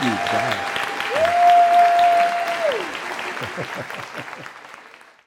Thank you, God.